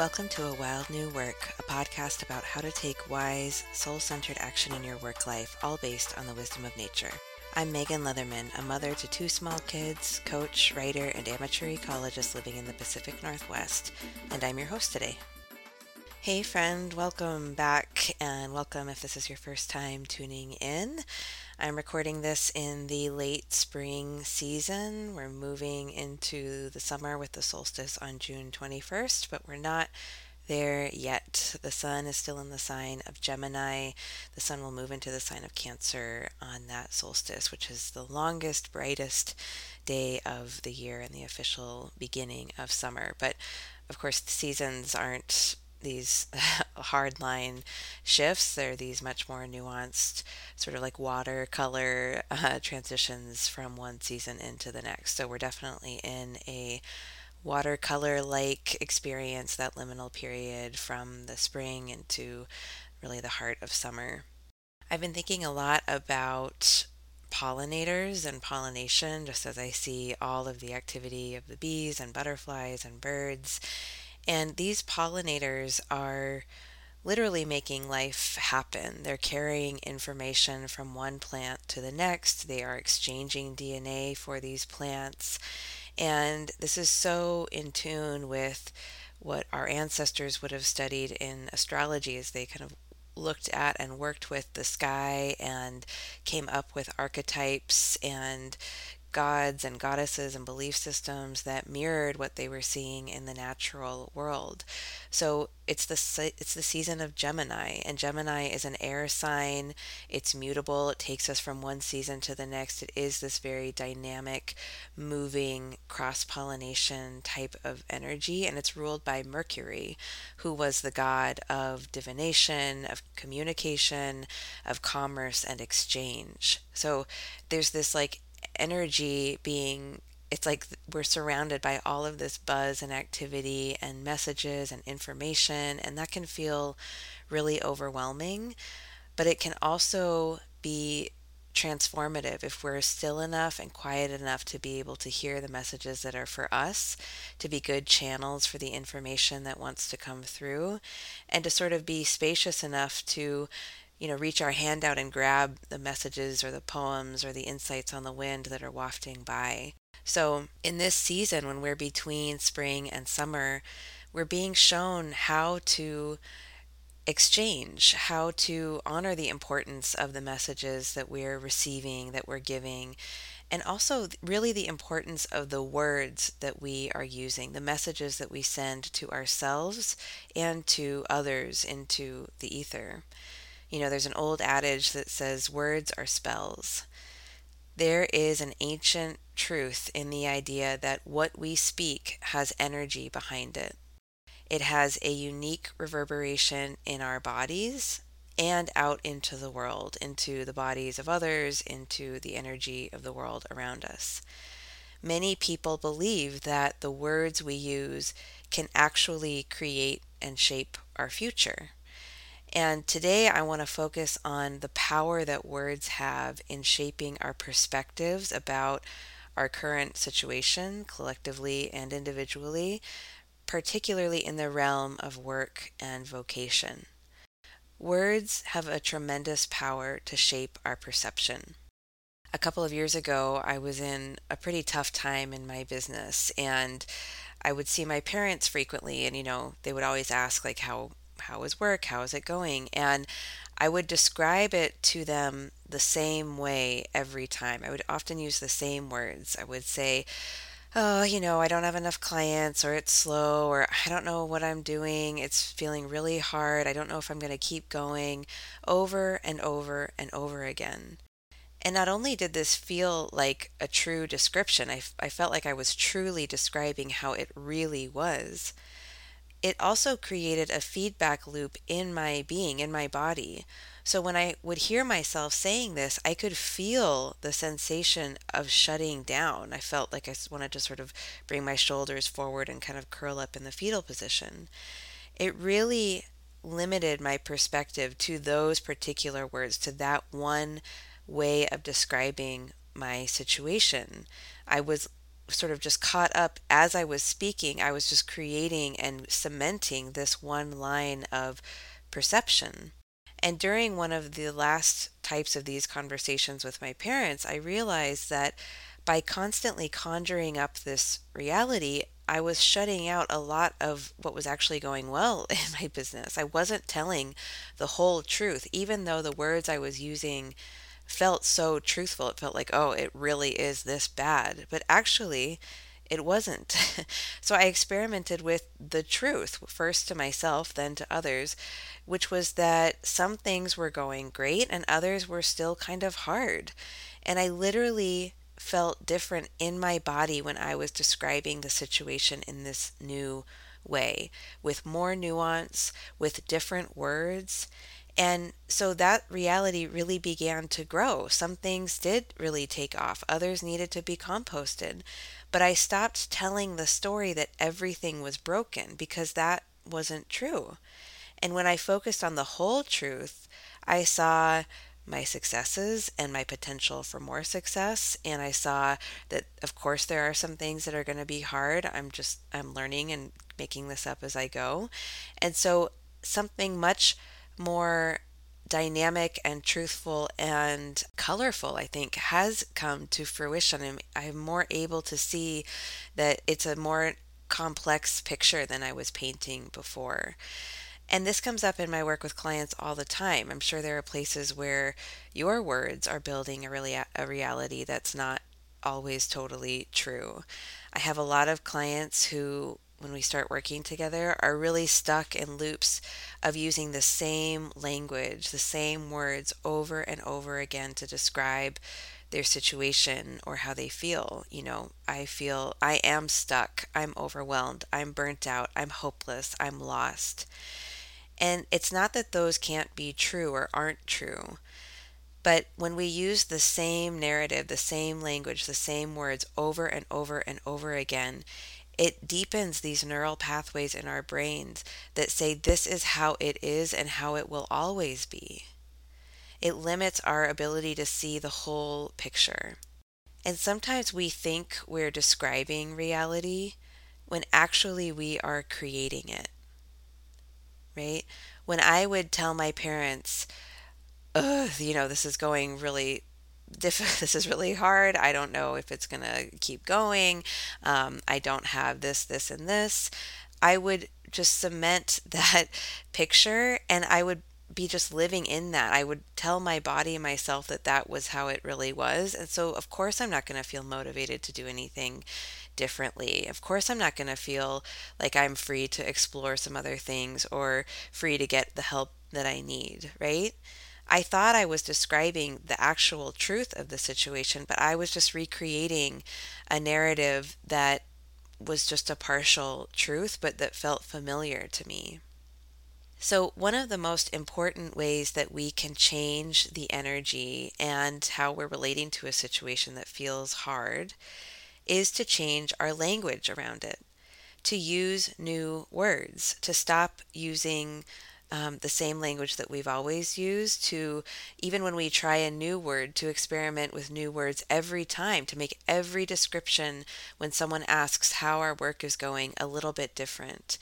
Welcome to A Wild New Work, a podcast about how to take wise, soul centered action in your work life, all based on the wisdom of nature. I'm Megan Leatherman, a mother to two small kids, coach, writer, and amateur ecologist living in the Pacific Northwest, and I'm your host today. Hey, friend, welcome back, and welcome if this is your first time tuning in. I'm recording this in the late spring season. We're moving into the summer with the solstice on June 21st, but we're not there yet. The sun is still in the sign of Gemini. The sun will move into the sign of Cancer on that solstice, which is the longest, brightest day of the year and the official beginning of summer. But of course, the seasons aren't these hard line shifts. They're these much more nuanced, sort of like watercolor uh, transitions from one season into the next. So we're definitely in a watercolor like experience, that liminal period from the spring into really the heart of summer. I've been thinking a lot about pollinators and pollination just as I see all of the activity of the bees and butterflies and birds and these pollinators are literally making life happen. They're carrying information from one plant to the next, they are exchanging DNA for these plants. And this is so in tune with what our ancestors would have studied in astrology as they kind of looked at and worked with the sky and came up with archetypes and gods and goddesses and belief systems that mirrored what they were seeing in the natural world. So it's the it's the season of Gemini, and Gemini is an air sign. It's mutable. It takes us from one season to the next. It is this very dynamic, moving cross pollination type of energy, and it's ruled by Mercury, who was the god of divination, of communication, of commerce and exchange. So there's this like energy being it's like we're surrounded by all of this buzz and activity and messages and information, and that can feel really overwhelming. But it can also be transformative if we're still enough and quiet enough to be able to hear the messages that are for us, to be good channels for the information that wants to come through, and to sort of be spacious enough to you know, reach our hand out and grab the messages or the poems or the insights on the wind that are wafting by. So, in this season, when we're between spring and summer, we're being shown how to exchange, how to honor the importance of the messages that we're receiving, that we're giving, and also really the importance of the words that we are using, the messages that we send to ourselves and to others into the ether. You know, there's an old adage that says words are spells. There is an ancient truth in the idea that what we speak has energy behind it. It has a unique reverberation in our bodies and out into the world, into the bodies of others, into the energy of the world around us. Many people believe that the words we use can actually create and shape our future. And today I want to focus on the power that words have in shaping our perspectives about our current situation, collectively and individually, particularly in the realm of work and vocation. Words have a tremendous power to shape our perception. A couple of years ago, I was in a pretty tough time in my business, and I would see my parents frequently, and you know, they would always ask, like, how how is work? How is it going? And I would describe it to them the same way every time. I would often use the same words. I would say, Oh, you know, I don't have enough clients, or it's slow, or I don't know what I'm doing. It's feeling really hard. I don't know if I'm going to keep going over and over and over again. And not only did this feel like a true description, I, I felt like I was truly describing how it really was it also created a feedback loop in my being, in my body. So when I would hear myself saying this, I could feel the sensation of shutting down. I felt like I wanted to sort of bring my shoulders forward and kind of curl up in the fetal position. It really limited my perspective to those particular words, to that one way of describing my situation. I was sort of just caught up as I was speaking. I was just creating and cementing this one line of perception. And during one of the last types of these conversations with my parents, I realized that by constantly conjuring up this reality, I was shutting out a lot of what was actually going well in my business. I wasn't telling the whole truth, even though the words I was using felt so truthful. It felt like, oh, it really is this bad. But actually, it wasn't. so I experimented with the truth, first to myself, then to others, which was that some things were going great and others were still kind of hard. And I literally felt different in my body when I was describing the situation in this new way, with more nuance, with different words. And so that reality really began to grow. Some things did really take off, others needed to be composted. But I stopped telling the story that everything was broken because that wasn't true. And when I focused on the whole truth, I saw my successes and my potential for more success and i saw that of course there are some things that are going to be hard i'm just i'm learning and making this up as i go and so something much more dynamic and truthful and colorful i think has come to fruition and i'm more able to see that it's a more complex picture than i was painting before and this comes up in my work with clients all the time. I'm sure there are places where your words are building a really a reality that's not always totally true. I have a lot of clients who when we start working together are really stuck in loops of using the same language, the same words over and over again to describe their situation or how they feel. You know, I feel I am stuck, I'm overwhelmed, I'm burnt out, I'm hopeless, I'm lost. And it's not that those can't be true or aren't true, but when we use the same narrative, the same language, the same words over and over and over again, it deepens these neural pathways in our brains that say this is how it is and how it will always be. It limits our ability to see the whole picture. And sometimes we think we're describing reality when actually we are creating it right? When I would tell my parents, Ugh, you know, this is going really this is really hard. I don't know if it's going to keep going. Um, I don't have this, this, and this. I would just cement that picture and I would be just living in that. I would tell my body and myself that that was how it really was. And so, of course, I'm not going to feel motivated to do anything differently. Of course, I'm not going to feel like I'm free to explore some other things or free to get the help that I need, right? I thought I was describing the actual truth of the situation, but I was just recreating a narrative that was just a partial truth, but that felt familiar to me. So, one of the most important ways that we can change the energy and how we're relating to a situation that feels hard is to change our language around it, to use new words, to stop using um, the same language that we've always used, to even when we try a new word, to experiment with new words every time, to make every description when someone asks how our work is going a little bit different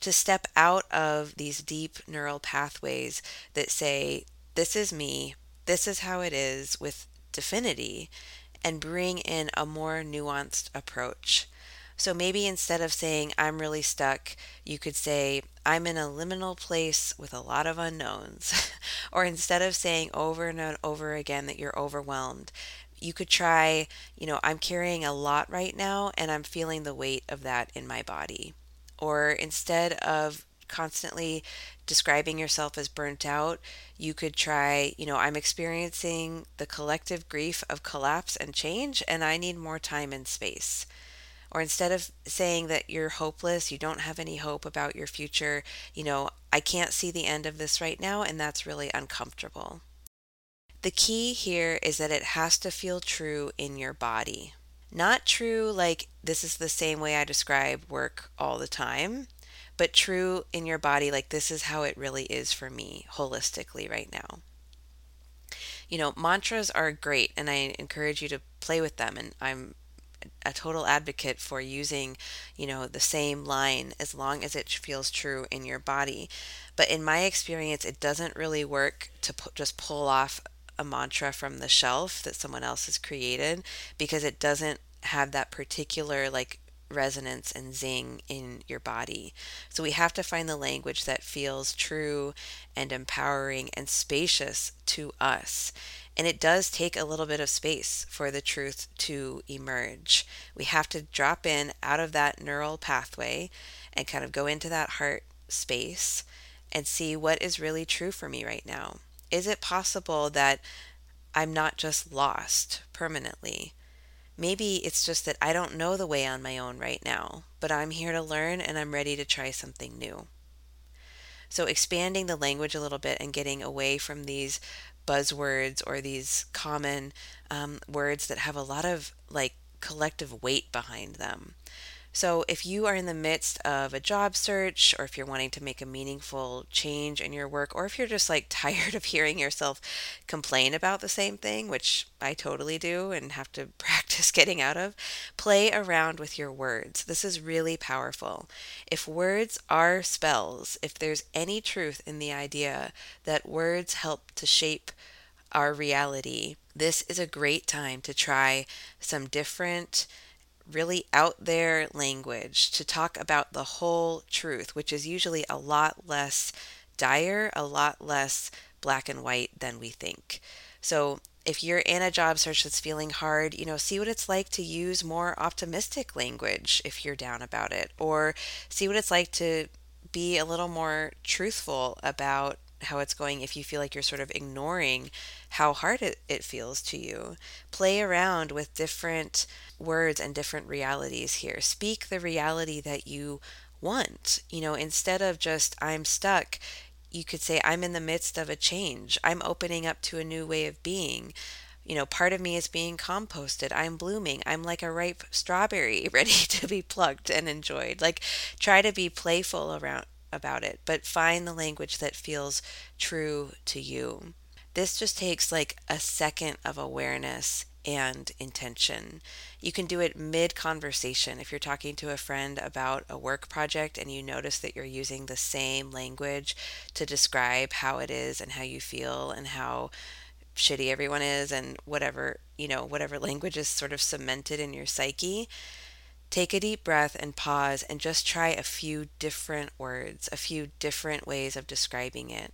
to step out of these deep neural pathways that say, this is me, this is how it is with definity, and bring in a more nuanced approach. So maybe instead of saying, I'm really stuck, you could say, I'm in a liminal place with a lot of unknowns. or instead of saying over and over again that you're overwhelmed, you could try, you know, I'm carrying a lot right now and I'm feeling the weight of that in my body. Or instead of constantly describing yourself as burnt out, you could try, you know, I'm experiencing the collective grief of collapse and change, and I need more time and space. Or instead of saying that you're hopeless, you don't have any hope about your future, you know, I can't see the end of this right now, and that's really uncomfortable. The key here is that it has to feel true in your body. Not true like this is the same way I describe work all the time, but true in your body like this is how it really is for me holistically right now. You know, mantras are great and I encourage you to play with them and I'm a total advocate for using, you know, the same line as long as it feels true in your body. But in my experience, it doesn't really work to pu- just pull off a mantra from the shelf that someone else has created because it doesn't have that particular like resonance and zing in your body. So we have to find the language that feels true and empowering and spacious to us. And it does take a little bit of space for the truth to emerge. We have to drop in out of that neural pathway and kind of go into that heart space and see what is really true for me right now. Is it possible that I'm not just lost permanently? Maybe it's just that I don't know the way on my own right now, but I'm here to learn and I'm ready to try something new. So, expanding the language a little bit and getting away from these buzzwords or these common um, words that have a lot of like collective weight behind them. So, if you are in the midst of a job search, or if you're wanting to make a meaningful change in your work, or if you're just like tired of hearing yourself complain about the same thing, which I totally do and have to practice getting out of, play around with your words. This is really powerful. If words are spells, if there's any truth in the idea that words help to shape our reality, this is a great time to try some different really out there language to talk about the whole truth, which is usually a lot less dire, a lot less black and white than we think. So, if you're in a job search that's feeling hard, you know, see what it's like to use more optimistic language if you're down about it, or see what it's like to be a little more truthful about how it's going if you feel like you're sort of ignoring how hard it, it feels to you. Play around with different words and different realities here. Speak the reality that you want. You know, instead of just, I'm stuck, you could say, I'm in the midst of a change. I'm opening up to a new way of being. You know, part of me is being composted. I'm blooming. I'm like a ripe strawberry ready to be plucked and enjoyed. Like, try to be playful around about it, but find the language that feels true to you. This just takes like a second of awareness and intention. You can do it mid conversation. If you're talking to a friend about a work project and you notice that you're using the same language to describe how it is and how you feel and how shitty everyone is and whatever, you know, whatever language is sort of cemented in your psyche, Take a deep breath and pause and just try a few different words, a few different ways of describing it.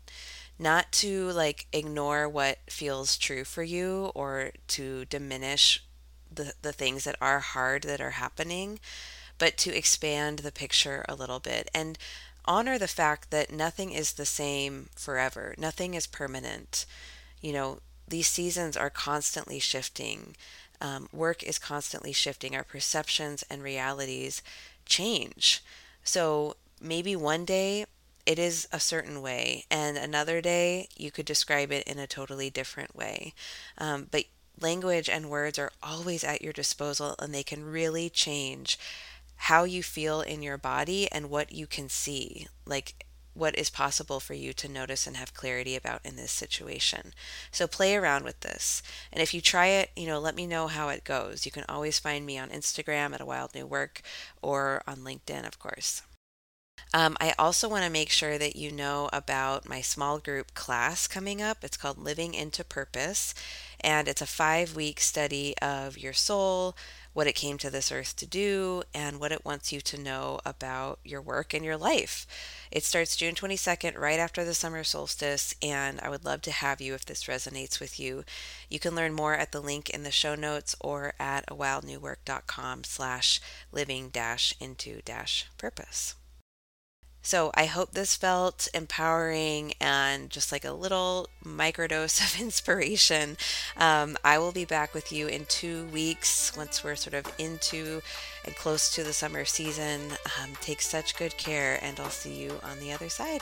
Not to like ignore what feels true for you or to diminish the, the things that are hard that are happening, but to expand the picture a little bit and honor the fact that nothing is the same forever, nothing is permanent. You know, these seasons are constantly shifting um, work is constantly shifting. Our perceptions and realities change. So maybe one day it is a certain way, and another day you could describe it in a totally different way. Um, but language and words are always at your disposal, and they can really change how you feel in your body and what you can see. Like what is possible for you to notice and have clarity about in this situation. So play around with this. And if you try it, you know, let me know how it goes. You can always find me on Instagram at a wild new work or on LinkedIn, of course. Um, I also want to make sure that you know about my small group class coming up. It's called Living into Purpose, and it's a five week study of your soul, what it came to this earth to do, and what it wants you to know about your work and your life. It starts June 22nd, right after the summer solstice, and I would love to have you if this resonates with you. You can learn more at the link in the show notes or at awildnewwork.com slash living dash into dash purpose. So I hope this felt empowering and just like a little microdose of inspiration. Um, I will be back with you in two weeks once we're sort of into and close to the summer season. Um, take such good care, and I'll see you on the other side.